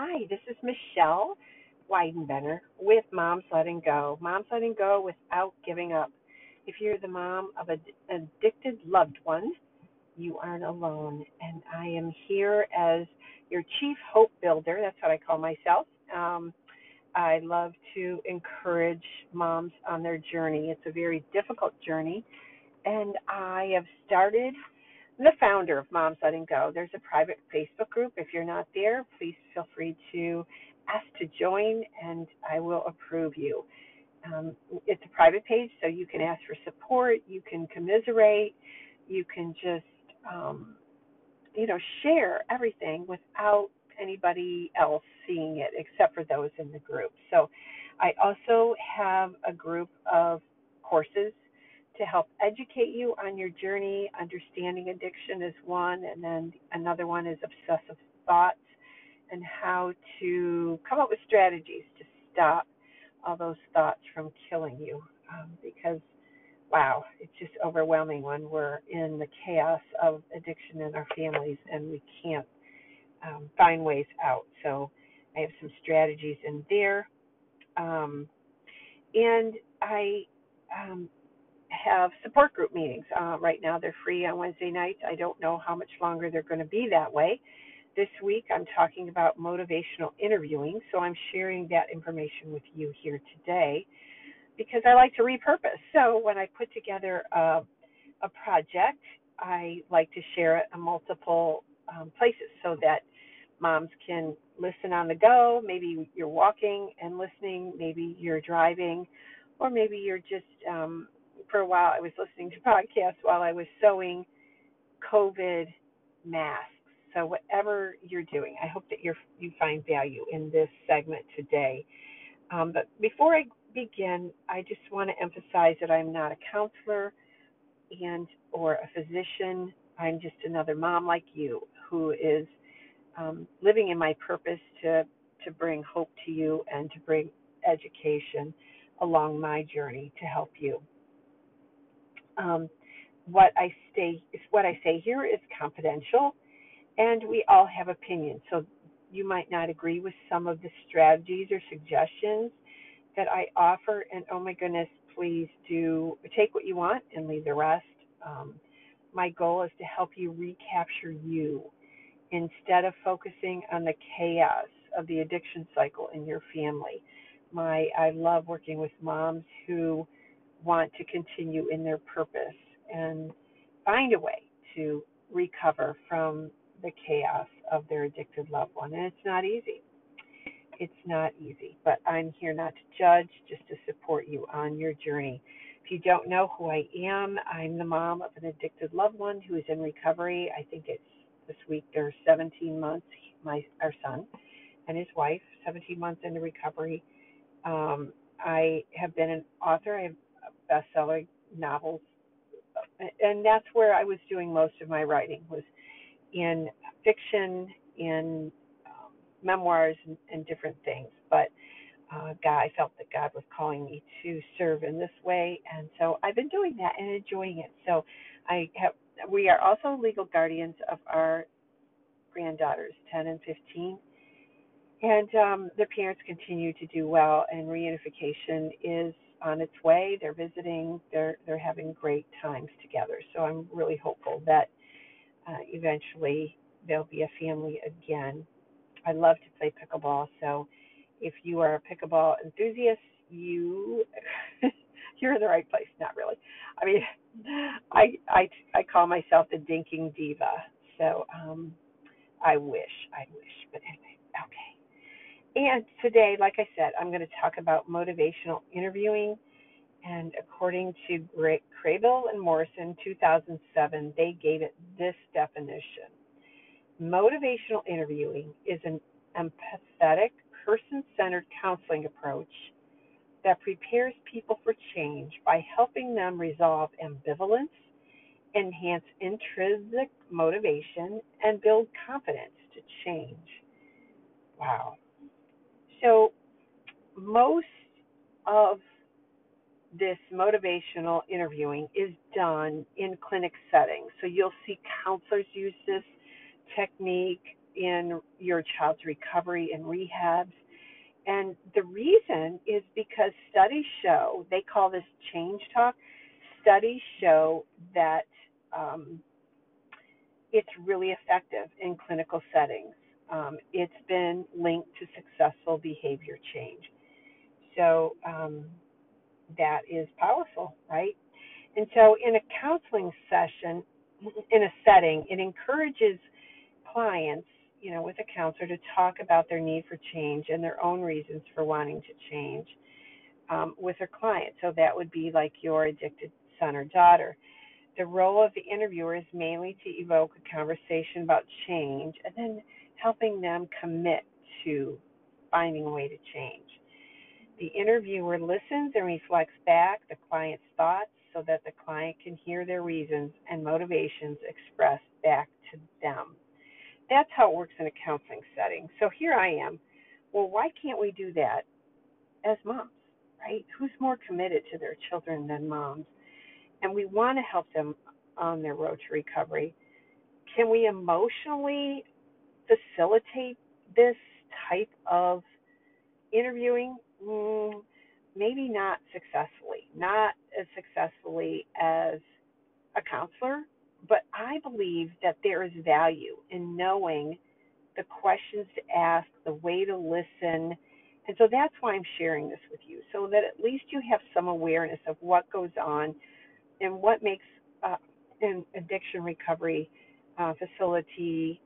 Hi, this is Michelle Weidenbenner with Moms Letting Go. Moms Letting Go without giving up. If you're the mom of an addicted loved one, you aren't alone. And I am here as your chief hope builder. That's what I call myself. Um, I love to encourage moms on their journey. It's a very difficult journey. And I have started the founder of Moms Letting Go. There's a private Facebook group. If you're not there, please feel free to ask to join and I will approve you. Um, it's a private page, so you can ask for support, you can commiserate, you can just, um, you know, share everything without anybody else seeing it except for those in the group. So I also have a group of courses to help educate you on your journey. Understanding addiction is one, and then another one is obsessive thoughts and how to come up with strategies to stop all those thoughts from killing you. Um, because, wow, it's just overwhelming when we're in the chaos of addiction in our families and we can't um, find ways out. So I have some strategies in there. Um, and I um, have support group meetings. Uh, right now, they're free on Wednesday nights. I don't know how much longer they're going to be that way. This week, I'm talking about motivational interviewing, so I'm sharing that information with you here today because I like to repurpose. So when I put together a, a project, I like to share it in multiple um, places so that moms can listen on the go. Maybe you're walking and listening, maybe you're driving, or maybe you're just um, for a while I was listening to podcasts while I was sewing COVID masks. So whatever you're doing, I hope that you you find value in this segment today. Um, but before I begin, I just want to emphasize that I'm not a counselor and or a physician. I'm just another mom like you who is um, living in my purpose to to bring hope to you and to bring education along my journey to help you um, what I say what I say here is confidential, and we all have opinions. So you might not agree with some of the strategies or suggestions that I offer, and oh my goodness, please do take what you want and leave the rest. Um, my goal is to help you recapture you instead of focusing on the chaos of the addiction cycle in your family. My I love working with moms who want to continue in their purpose and find a way to recover from the chaos of their addicted loved one. And it's not easy. It's not easy, but I'm here not to judge, just to support you on your journey. If you don't know who I am, I'm the mom of an addicted loved one who is in recovery. I think it's this week they're 17 months, my our son and his wife, 17 months into recovery. Um, I have been an author. I have bestseller novels, and that's where I was doing most of my writing was in fiction, in um, memoirs, and, and, different things. But uh, God, I felt that God was calling me to serve in this way, and so I've been doing that and enjoying it. So I have. We are also legal guardians of our granddaughters, 10 and 15 and um, their parents continue to do well, and reunification is on its way. They're visiting. They're they're having great times together. So I'm really hopeful that uh, eventually there'll be a family again. I love to play pickleball. So if you are a pickleball enthusiast, you you're in the right place. Not really. I mean, I I I call myself the dinking diva. So um, I wish, I wish, but anyway, okay. And today, like I said, I'm going to talk about motivational interviewing. And according to Craibill and Morrison, 2007, they gave it this definition Motivational interviewing is an empathetic, person centered counseling approach that prepares people for change by helping them resolve ambivalence, enhance intrinsic motivation, and build confidence to change. Wow. So, most of this motivational interviewing is done in clinic settings. So, you'll see counselors use this technique in your child's recovery and rehabs. And the reason is because studies show, they call this change talk, studies show that um, it's really effective in clinical settings. Um, it's been linked to successful behavior change. So um, that is powerful, right? And so in a counseling session, in a setting, it encourages clients, you know, with a counselor to talk about their need for change and their own reasons for wanting to change um, with their client. So that would be like your addicted son or daughter. The role of the interviewer is mainly to evoke a conversation about change and then helping them commit to finding a way to change. The interviewer listens and reflects back the client's thoughts so that the client can hear their reasons and motivations expressed back to them. That's how it works in a counseling setting. So here I am. Well, why can't we do that as moms, right? Who's more committed to their children than moms? And we want to help them on their road to recovery. Can we emotionally facilitate this type of interviewing? Mm, maybe not successfully, not as successfully as a counselor, but I believe that there is value in knowing the questions to ask, the way to listen. And so that's why I'm sharing this with you, so that at least you have some awareness of what goes on and what makes uh, an addiction recovery uh, facility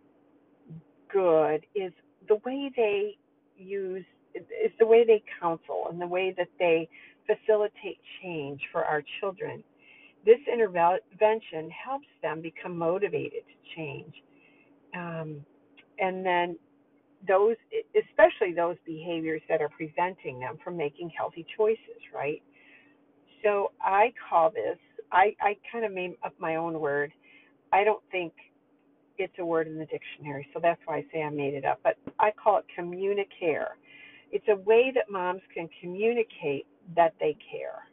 good is the way they use is the way they counsel and the way that they facilitate change for our children. This intervention helps them become motivated to change. Um, and then those, especially those behaviors that are preventing them from making healthy choices, right? So I call this, I, I kind of made up my own word. I don't think it's a word in the dictionary, so that's why I say I made it up. But I call it communicare. It's a way that moms can communicate that they care.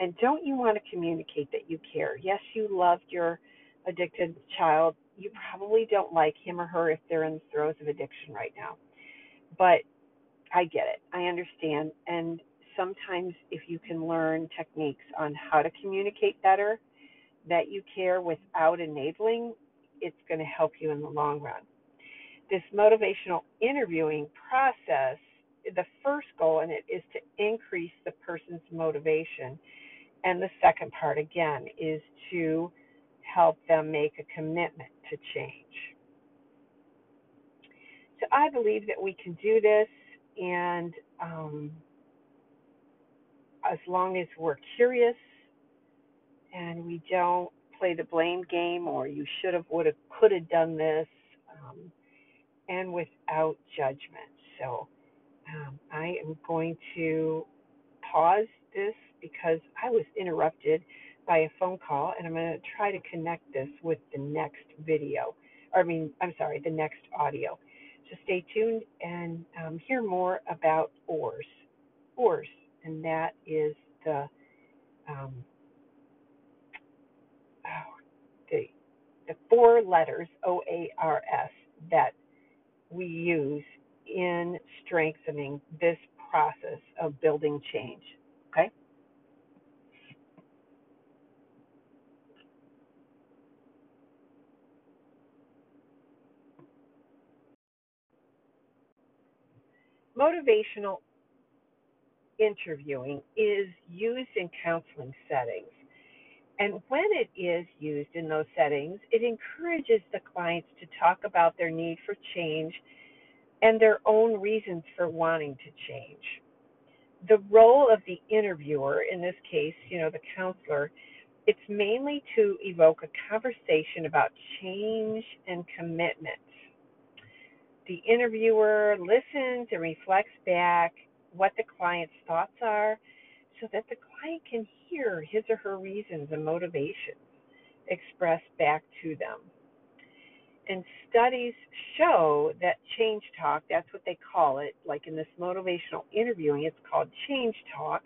And don't you want to communicate that you care? Yes, you loved your addicted child. You probably don't like him or her if they're in the throes of addiction right now. But I get it. I understand. And sometimes if you can learn techniques on how to communicate better, that you care without enabling, it's going to help you in the long run this motivational interviewing process, the first goal in it is to increase the person's motivation. And the second part, again, is to help them make a commitment to change. So I believe that we can do this, and um, as long as we're curious and we don't play the blame game or you should have, would have, could have done this. Um, and without judgment. So um, I am going to pause this because I was interrupted by a phone call, and I'm going to try to connect this with the next video. I mean, I'm sorry, the next audio. So stay tuned and um, hear more about OARS. OARS, and that is the um, oh, the the four letters O A R S that we use in strengthening this process of building change. Okay? Motivational interviewing is used in counseling settings. And when it is used in those settings, it encourages the clients to talk about their need for change and their own reasons for wanting to change. The role of the interviewer, in this case, you know, the counselor, it's mainly to evoke a conversation about change and commitment. The interviewer listens and reflects back what the client's thoughts are so that the client can hear his or her reasons and motivations expressed back to them. And studies show that change talk, that's what they call it, like in this motivational interviewing, it's called change talk.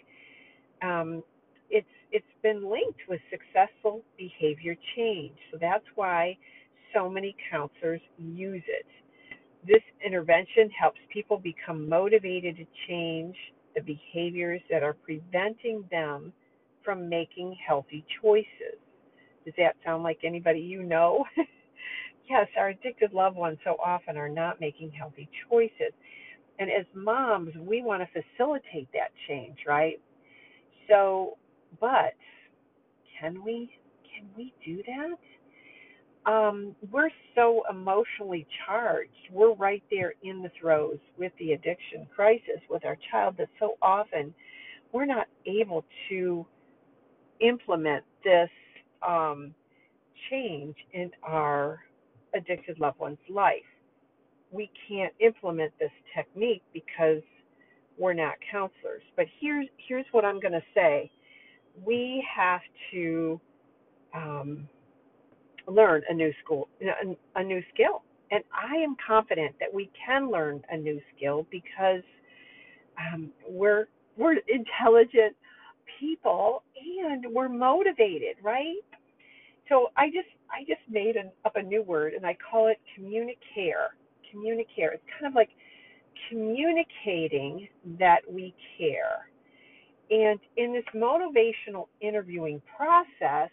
Um, it's it's been linked with successful behavior change. So that's why so many counselors use it. This intervention helps people become motivated to change the behaviors that are preventing them from making healthy choices. Does that sound like anybody you know? yes, our addicted loved ones so often are not making healthy choices. And as moms, we want to facilitate that change, right? So, but can we can we do that? Um, we're so emotionally charged. We're right there in the throes with the addiction crisis with our child that so often we're not able to implement this um, change in our addicted loved one's life. We can't implement this technique because we're not counselors. But here's here's what I'm going to say: we have to um, learn a new school, a, new skill, and I am confident that we can learn a new skill because um, we're we're intelligent people and we're motivated, right? So I just I just made an, up a new word and I call it communicare. Communicare. It's kind of like communicating that we care. And in this motivational interviewing process,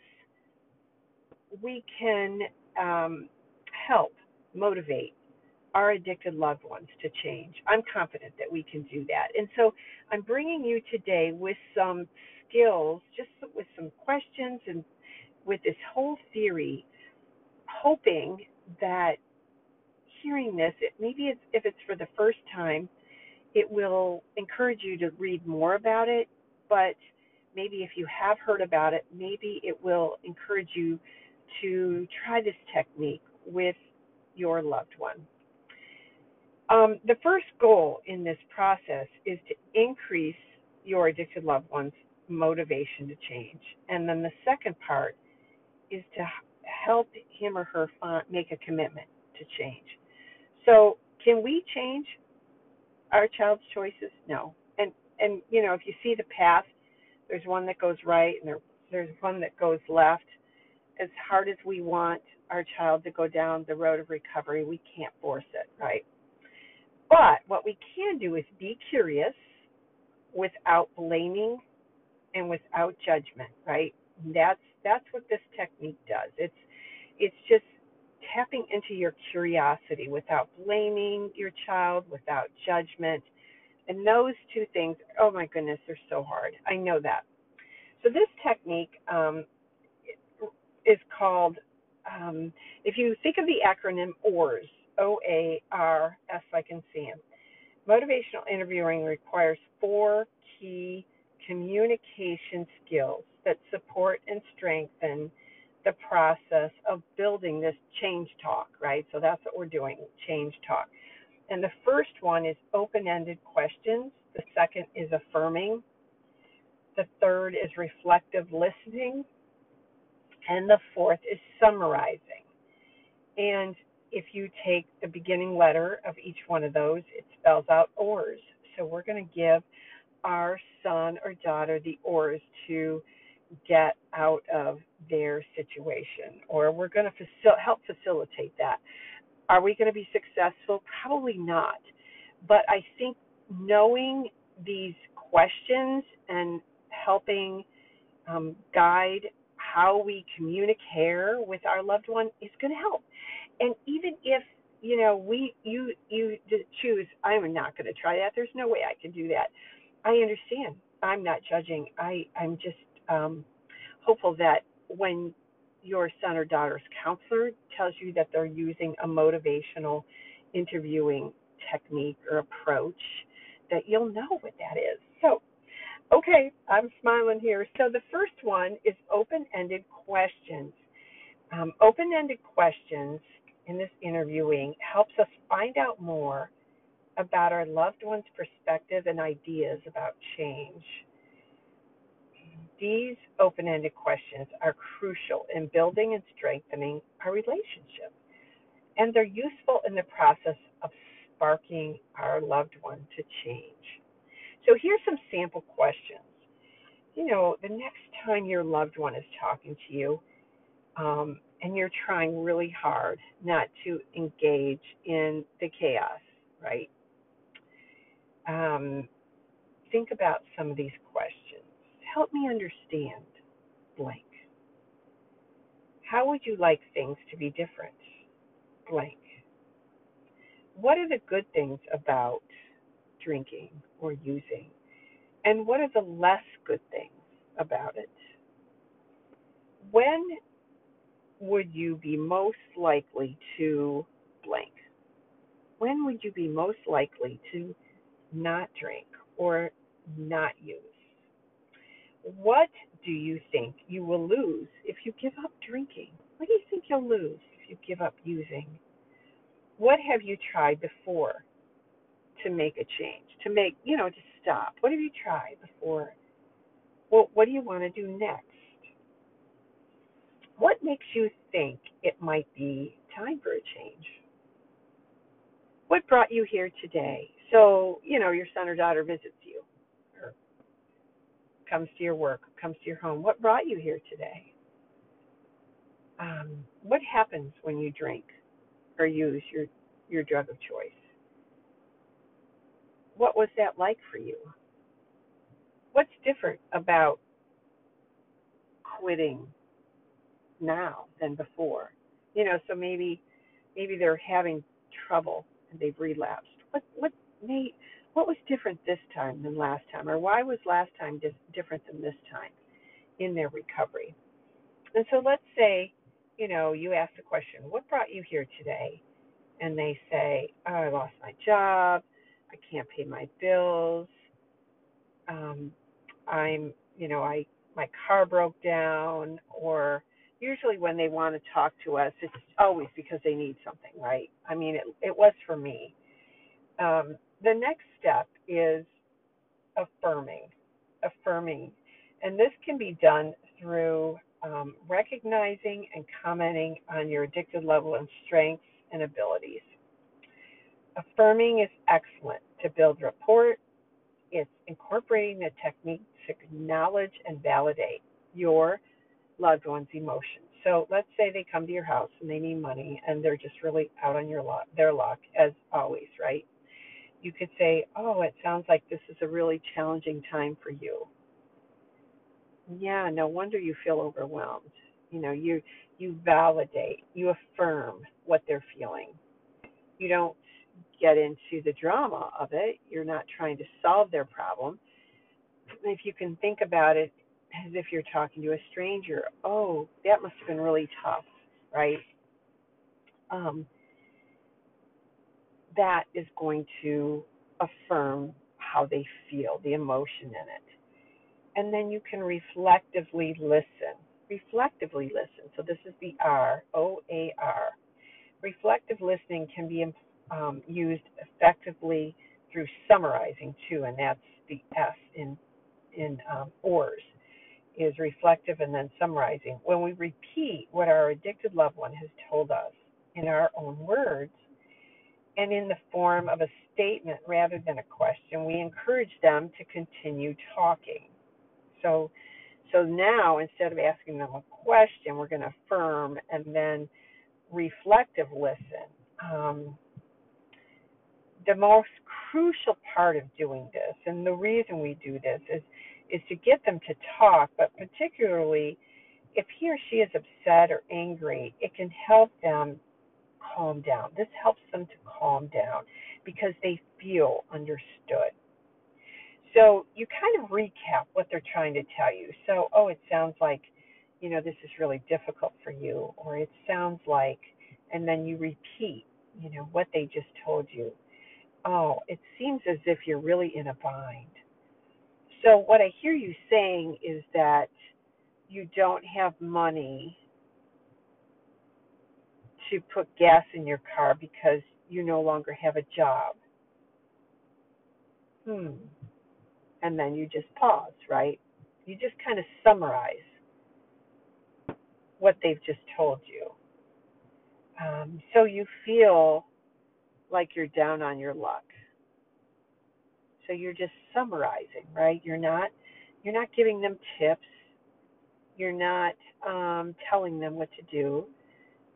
we can um, help motivate our addicted loved ones to change. I'm confident that we can do that. And so I'm bringing you today with some skills, just with some questions and with this whole theory, hoping that hearing this, it, maybe it's, if it's for the first time, it will encourage you to read more about it. But maybe if you have heard about it, maybe it will encourage you to try this technique with your loved one. Um, the first goal in this process is to increase your addicted loved one's motivation to change. And then the second part is to help him or her make a commitment to change. So, can we change our child's choices? No. And and you know, if you see the path, there's one that goes right and there, there's one that goes left. As hard as we want our child to go down the road of recovery, we can't force it, right? But what we can do is be curious without blaming and without judgment, right? That's that's what this technique does. It's it's just tapping into your curiosity without blaming your child, without judgment. And those two things, oh my goodness, they're so hard. I know that. So this technique um, is called, um, if you think of the acronym OARS, O A R S like in Sam. Motivational interviewing requires four key communication skills that support and strengthen the process of building this change talk, right? So that's what we're doing change talk. And the first one is open ended questions, the second is affirming, the third is reflective listening, and the fourth is summarizing. And if you take the beginning letter of each one of those, it spells out OARS. So we're going to give our son or daughter the OARS to get out of their situation, or we're going to facil- help facilitate that. Are we going to be successful? Probably not. But I think knowing these questions and helping um, guide how we communicate with our loved one is going to help. And even if you know we you you choose, I'm not going to try that. There's no way I can do that. I understand. I'm not judging. I I'm just um, hopeful that when your son or daughter's counselor tells you that they're using a motivational interviewing technique or approach, that you'll know what that is. Okay, I'm smiling here. So the first one is open ended questions. Um, open ended questions in this interviewing helps us find out more about our loved one's perspective and ideas about change. These open ended questions are crucial in building and strengthening our relationship, and they're useful in the process of sparking our loved one to change. So here's some sample questions. You know, the next time your loved one is talking to you, um, and you're trying really hard not to engage in the chaos, right? Um, think about some of these questions. Help me understand blank. How would you like things to be different? Blank. What are the good things about drinking or using? And what are the less good things about it? When would you be most likely to blank? When would you be most likely to not drink or not use? What do you think you will lose if you give up drinking? What do you think you'll lose if you give up using? What have you tried before to make a change? To make, you know, to stop? What have you tried before? Well, what do you want to do next? What makes you think it might be time for a change? What brought you here today? So, you know, your son or daughter visits you or comes to your work, comes to your home. What brought you here today? Um, what happens when you drink or use your, your drug of choice? What was that like for you? What's different about quitting now than before. You know, so maybe maybe they're having trouble and they've relapsed. What what may what was different this time than last time, or why was last time dis- different than this time in their recovery? And so let's say, you know, you ask the question, "What brought you here today?" And they say, oh, "I lost my job. I can't pay my bills. Um, I'm, you know, I my car broke down, or usually when they want to talk to us, it's always because they need something, right? I mean, it, it was for me. Um, the next step is affirming, affirming. And this can be done through um, recognizing and commenting on your addicted level and strengths and abilities. Affirming is excellent to build rapport. It's incorporating the technique to acknowledge and validate your loved one's emotions. So let's say they come to your house and they need money and they're just really out on your luck, their luck, as always, right? You could say, "Oh, it sounds like this is a really challenging time for you." Yeah, no wonder you feel overwhelmed. You know, you you validate, you affirm what they're feeling. You don't get into the drama of it. You're not trying to solve their problem. If you can think about it as if you're talking to a stranger. Oh, that must have been really tough, right? Um, that is going to affirm how they feel, the emotion in it. And then you can reflectively listen. Reflectively listen. So this is the R, O A R. Reflective listening can be um, used effectively through summarizing too, and that's the S in in um, OARS is reflective and then summarizing. When we repeat what our addicted loved one has told us in our own words and in the form of a statement rather than a question, we encourage them to continue talking. So so now instead of asking them a question, we're going to affirm and then reflective listen. Um, the most crucial part of doing this, and the reason we do this, is is to get them to talk, but particularly if he or she is upset or angry, it can help them calm down. This helps them to calm down because they feel understood. So you kind of recap what they're trying to tell you. So, oh, it sounds like, you know, this is really difficult for you, or it sounds like, and then you repeat, you know, what they just told you. Oh, it seems as if you're really in a bind so what I hear you saying is that you don't have money to put gas in your car because you no longer have a job. Hmm. And then you just pause, right? You just kind of summarize what they've just told you. Um, so you feel like you're down on your luck. So you're just summarizing, right? You're not you're not giving them tips. You're not um, telling them what to do.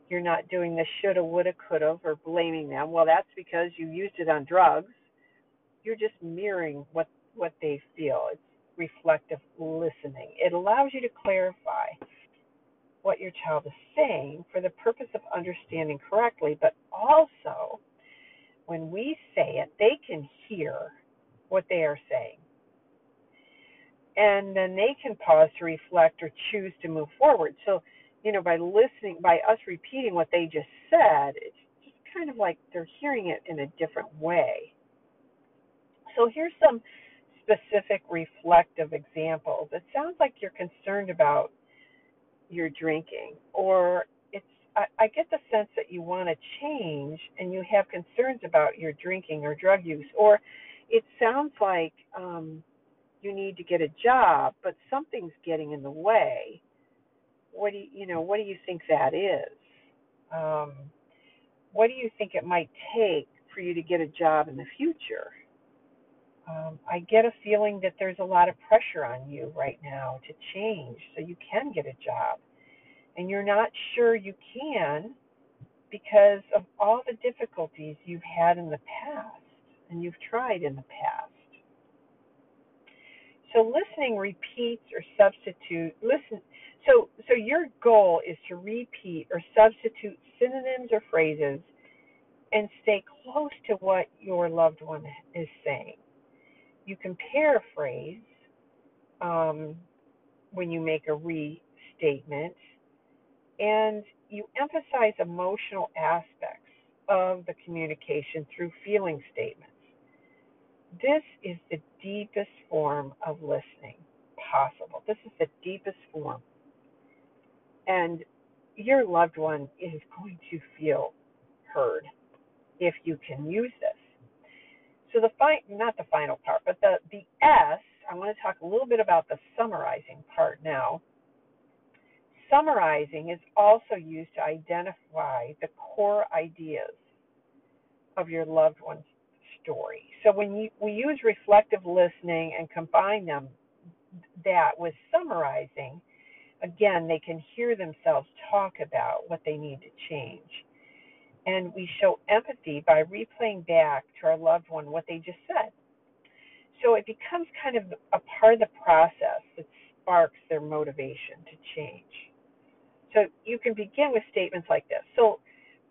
You're not doing the shoulda, woulda, coulda or blaming them. Well, that's because you used it on drugs. You're just mirroring what what they feel. It's reflective listening. It allows you to clarify what your child is saying for the purpose of understanding correctly, but also when we say it, they can hear what they are saying. And then they can pause to reflect or choose to move forward. So, you know, by listening, by us repeating what they just said, it's just kind of like they're hearing it in a different way. So, here's some specific reflective examples. It sounds like you're concerned about your drinking, or I, get the sense that you want to change and you have concerns about your drinking or drug use, or it sounds like um, you need to get a job, but something's getting in the way. What do you, you know? What do you think that is? Um, what do you think it might take for you to get a job in the future? Um, I get a feeling that there's a lot of pressure on you right now to change so you can get a job. And you're not sure you can because of all the difficulties you've had in the past and you've tried in the past. So listening repeats or substitute listen so so your goal is to repeat or substitute synonyms or phrases and stay close to what your loved one is saying you can paraphrase um, when you make a restatement, and you emphasize emotional aspects of the communication through feeling statements. This is the deepest form of listening possible. This is the deepest form. And your loved one is going to feel heard if you can use this. So the fi- not the final part, but the the S. I want to talk a little bit about the summarizing part now. Summarizing is also used to identify the core ideas of your loved one's story. So when you, we use reflective listening and combine them that with summarizing, again, they can hear themselves talk about what they need to change and we show empathy by replaying back to our loved one what they just said. So it becomes kind of a part of the process that sparks their motivation to change. So you can begin with statements like this. So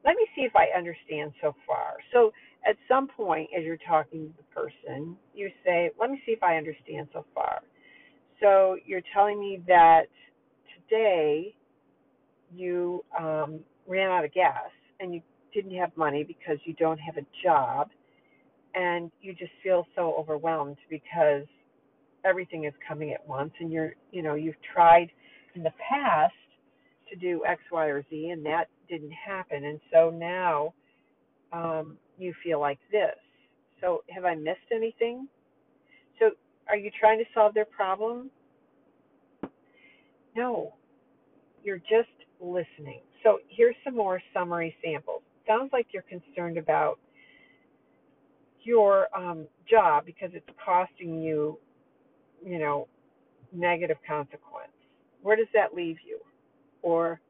let me see if I understand so far. So at some point, as you're talking to the person, you say, Let me see if I understand so far. So you're telling me that today you um, ran out of gas and you didn't have money because you don't have a job and you just feel so overwhelmed because everything is coming at once and you're you know you've tried in the past to do x y or z and that didn't happen. And so now um you feel like this. So have i missed anything? So are you trying to solve their problem? No. You're just listening. So here's some more summary samples. Sounds like you're concerned about your um, job because it's costing you, you know, negative consequence. Where does that leave you? Or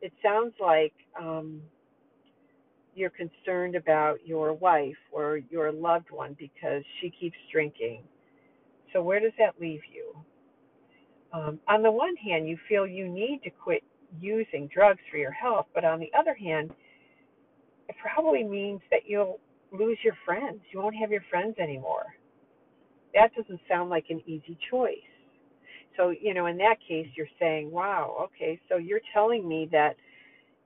it sounds like um, you're concerned about your wife or your loved one because she keeps drinking. So where does that leave you? Um, on the one hand, you feel you need to quit using drugs for your health, but on the other hand, it probably means that you'll lose your friends. You won't have your friends anymore. That doesn't sound like an easy choice. So, you know, in that case, you're saying, wow, okay, so you're telling me that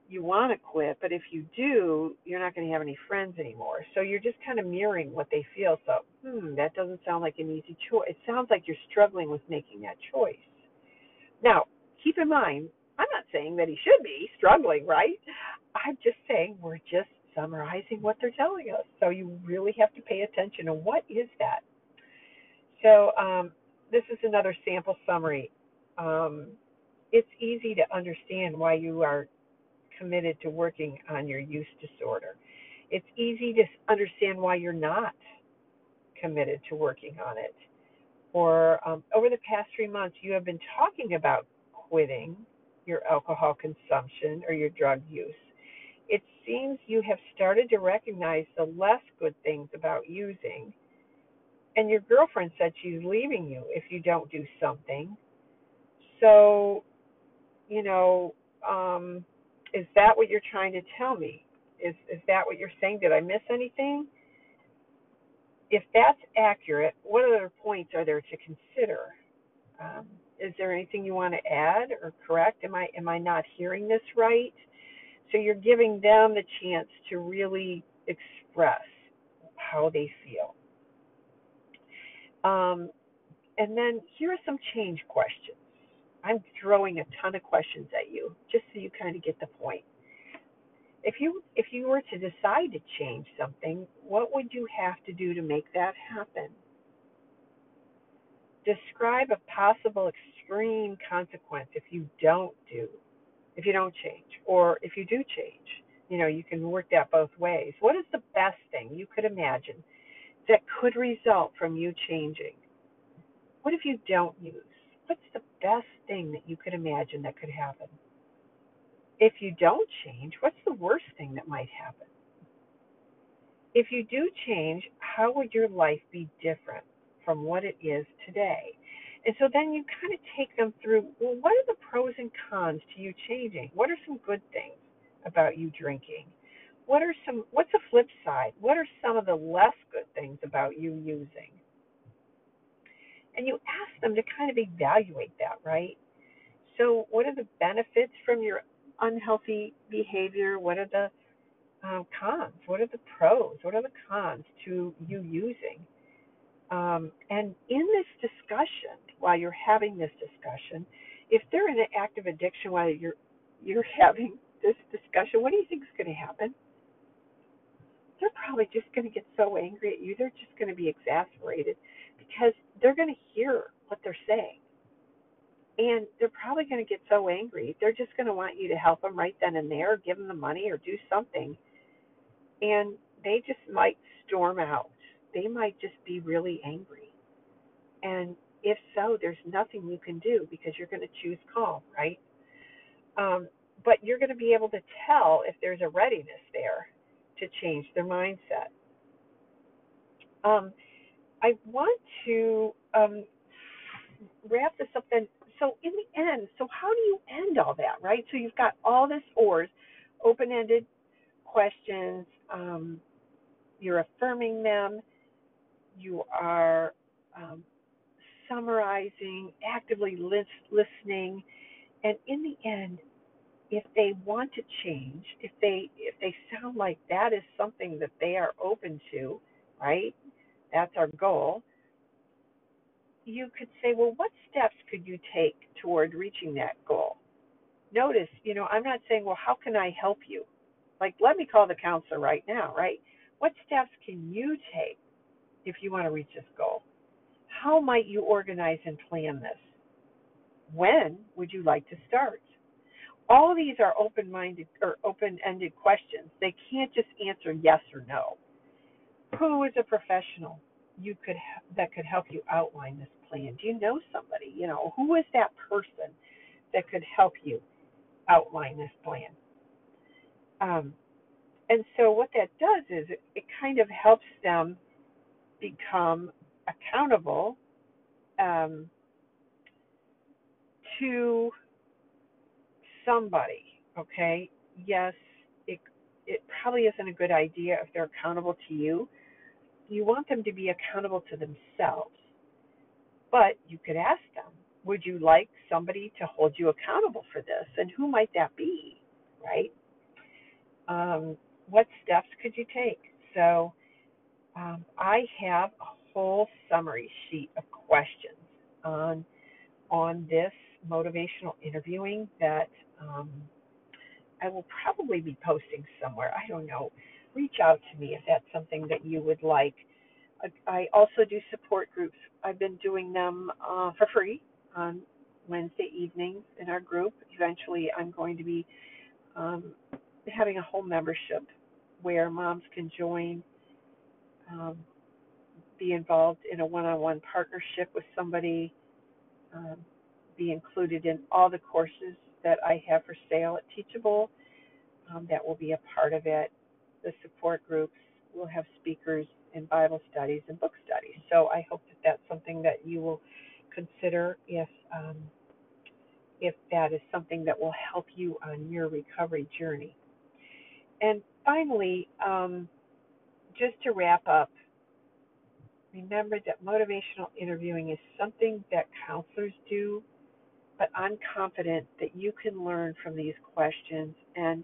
you want to quit, but if you do, you're not going to have any friends anymore. So you're just kind of mirroring what they feel. So, hmm, that doesn't sound like an easy choice. It sounds like you're struggling with making that choice. Now, keep in mind, I'm not saying that he should be struggling, right? I'm just saying we're just summarizing what they're telling us. So you really have to pay attention. And what is that? So um, this is another sample summary. Um, it's easy to understand why you are committed to working on your use disorder. It's easy to understand why you're not committed to working on it. Or um, over the past three months, you have been talking about quitting your alcohol consumption or your drug use It seems you have started to recognize the less good things about using, and your girlfriend said she's leaving you if you don't do something. So, you know, um, is that what you're trying to tell me? Is is that what you're saying? Did I miss anything? If that's accurate, what other points are there to consider? Um, is there anything you want to add or correct? Am I am I not hearing this right? So you're giving them the chance to really express how they feel. Um, and then here are some change questions. I'm throwing a ton of questions at you just so you kind of get the point. If you if you were to decide to change something, what would you have to do to make that happen? Describe a possible extreme consequence if you don't do, if you don't change, or if you do change. You know, you can work that both ways. What is the best thing you could imagine that could result from you changing? What if you don't use? What's the best thing that you could imagine that could happen? If you don't change, what's the worst thing that might happen? If you do change, how would your life be different from what it is today? And so then you kind of take them through well, what are the pros and cons to you changing? What are some good things about you drinking? What are some what's the flip side? What are some of the less good things about you using? And you ask them to kind of evaluate that, right? So, what are the benefits from your unhealthy behavior? What are the um, cons? What are the pros? What are the cons to you using? Um, and in this discussion, while you're having this discussion, if they're in an active addiction while you're you're having this discussion, what do you think is going to happen? They're probably just going to get so angry at you. They're just going to be exasperated because they're going to hear what they're saying. And they're probably going to get so angry. They're just going to want you to help them right then and there, give them the money or do something. And they just might storm out. They might just be really angry. And if so, there's nothing you can do because you're going to choose calm, right? Um, but you're going to be able to tell if there's a readiness there to change their mindset. Um, I want to um, wrap this up then. So, in the end, so how do you end all that, right? So, you've got all this OARS, open ended questions, um, you're affirming them, you are um, summarizing, actively list, listening, and in the end, if they want to change, if they if they sound like that is something that they are open to, right? That's our goal. You could say, well, what steps could you take toward reaching that goal? Notice, you know, I'm not saying, well, how can I help you? Like, let me call the counselor right now, right? What steps can you take if you want to reach this goal? How might you organize and plan this? When would you like to start? All these are open-minded or open-ended questions. They can't just answer yes or no. Who is a professional you could that could help you outline this plan? Do you know somebody? You know, who is that person that could help you outline this plan? Um, and so what that does is it, it kind of helps them become accountable um, to somebody. Okay, yes, it it probably isn't a good idea if they're accountable to you. You want them to be accountable to themselves. But you could ask them, would you like somebody to hold you accountable for this? And who might that be? Right? Um, what steps could you take? So um, I have a whole summary sheet of questions on on this motivational interviewing that um, I will probably be posting somewhere. I don't know. Reach out to me if that's something that you would like. I also do support groups. I've been doing them uh, for free on Wednesday evenings in our group. Eventually, I'm going to be um, having a whole membership where moms can join, um, be involved in a one on one partnership with somebody, um, be included in all the courses that I have for sale at Teachable. um, that will be a part of it. The support groups will have speakers and Bible studies and book studies. So I hope that that's something that you will consider if um, if that is something that will help you on your recovery journey. And finally, um, just to wrap up, remember that motivational interviewing is something that counselors do, but I'm confident that you can learn from these questions and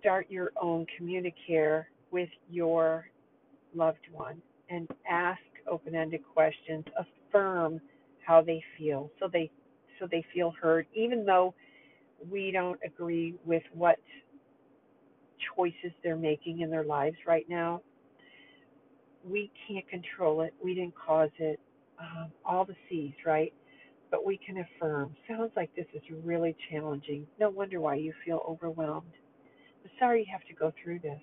start your own communicare with your loved one and ask open-ended questions, affirm how they feel so they so they feel heard even though we don't agree with what choices they're making in their lives right now. We can't control it. We didn't cause it. Um, all the C's, right? But we can affirm. Sounds like this is really challenging. No wonder why you feel overwhelmed. I'm sorry you have to go through this.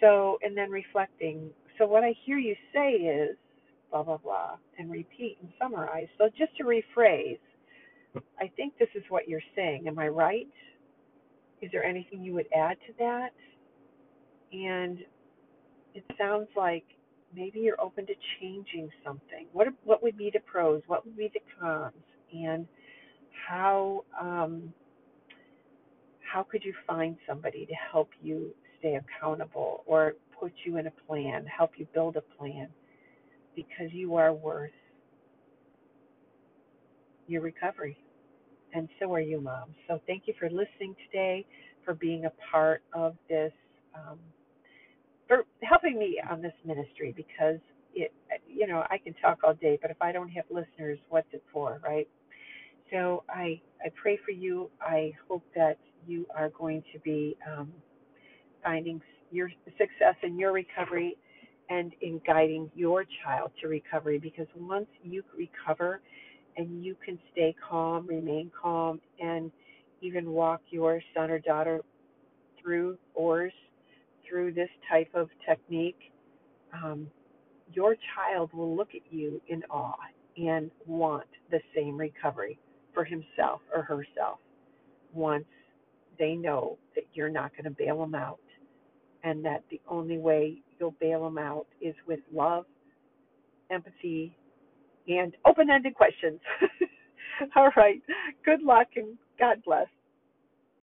So, and then reflecting. So, what I hear you say is blah, blah, blah, and repeat and summarize. So, just to rephrase, I think this is what you're saying. Am I right? Is there anything you would add to that? And it sounds like maybe you're open to changing something. What what would be the pros? What would be the cons? And how um, how could you find somebody to help you stay accountable or put you in a plan, help you build a plan? Because you are worth your recovery and so are you, Mom. So thank you for listening today, for being a part of this, um, for helping me on this ministry because it, you know, I can talk all day, but if I don't have listeners, what's it for, right? So I I pray for you. I hope that you are going to be um, finding your success in your recovery and in guiding your child to recovery because once you recover and you can stay calm, remain calm, and even walk your son or daughter through OARS, through this type of technique, um, your child will look at you in awe and want the same recovery for himself or herself once they know that you're not going to bail them out and that the only way you'll bail them out is with love, empathy, and open ended questions. All right. Good luck and God bless.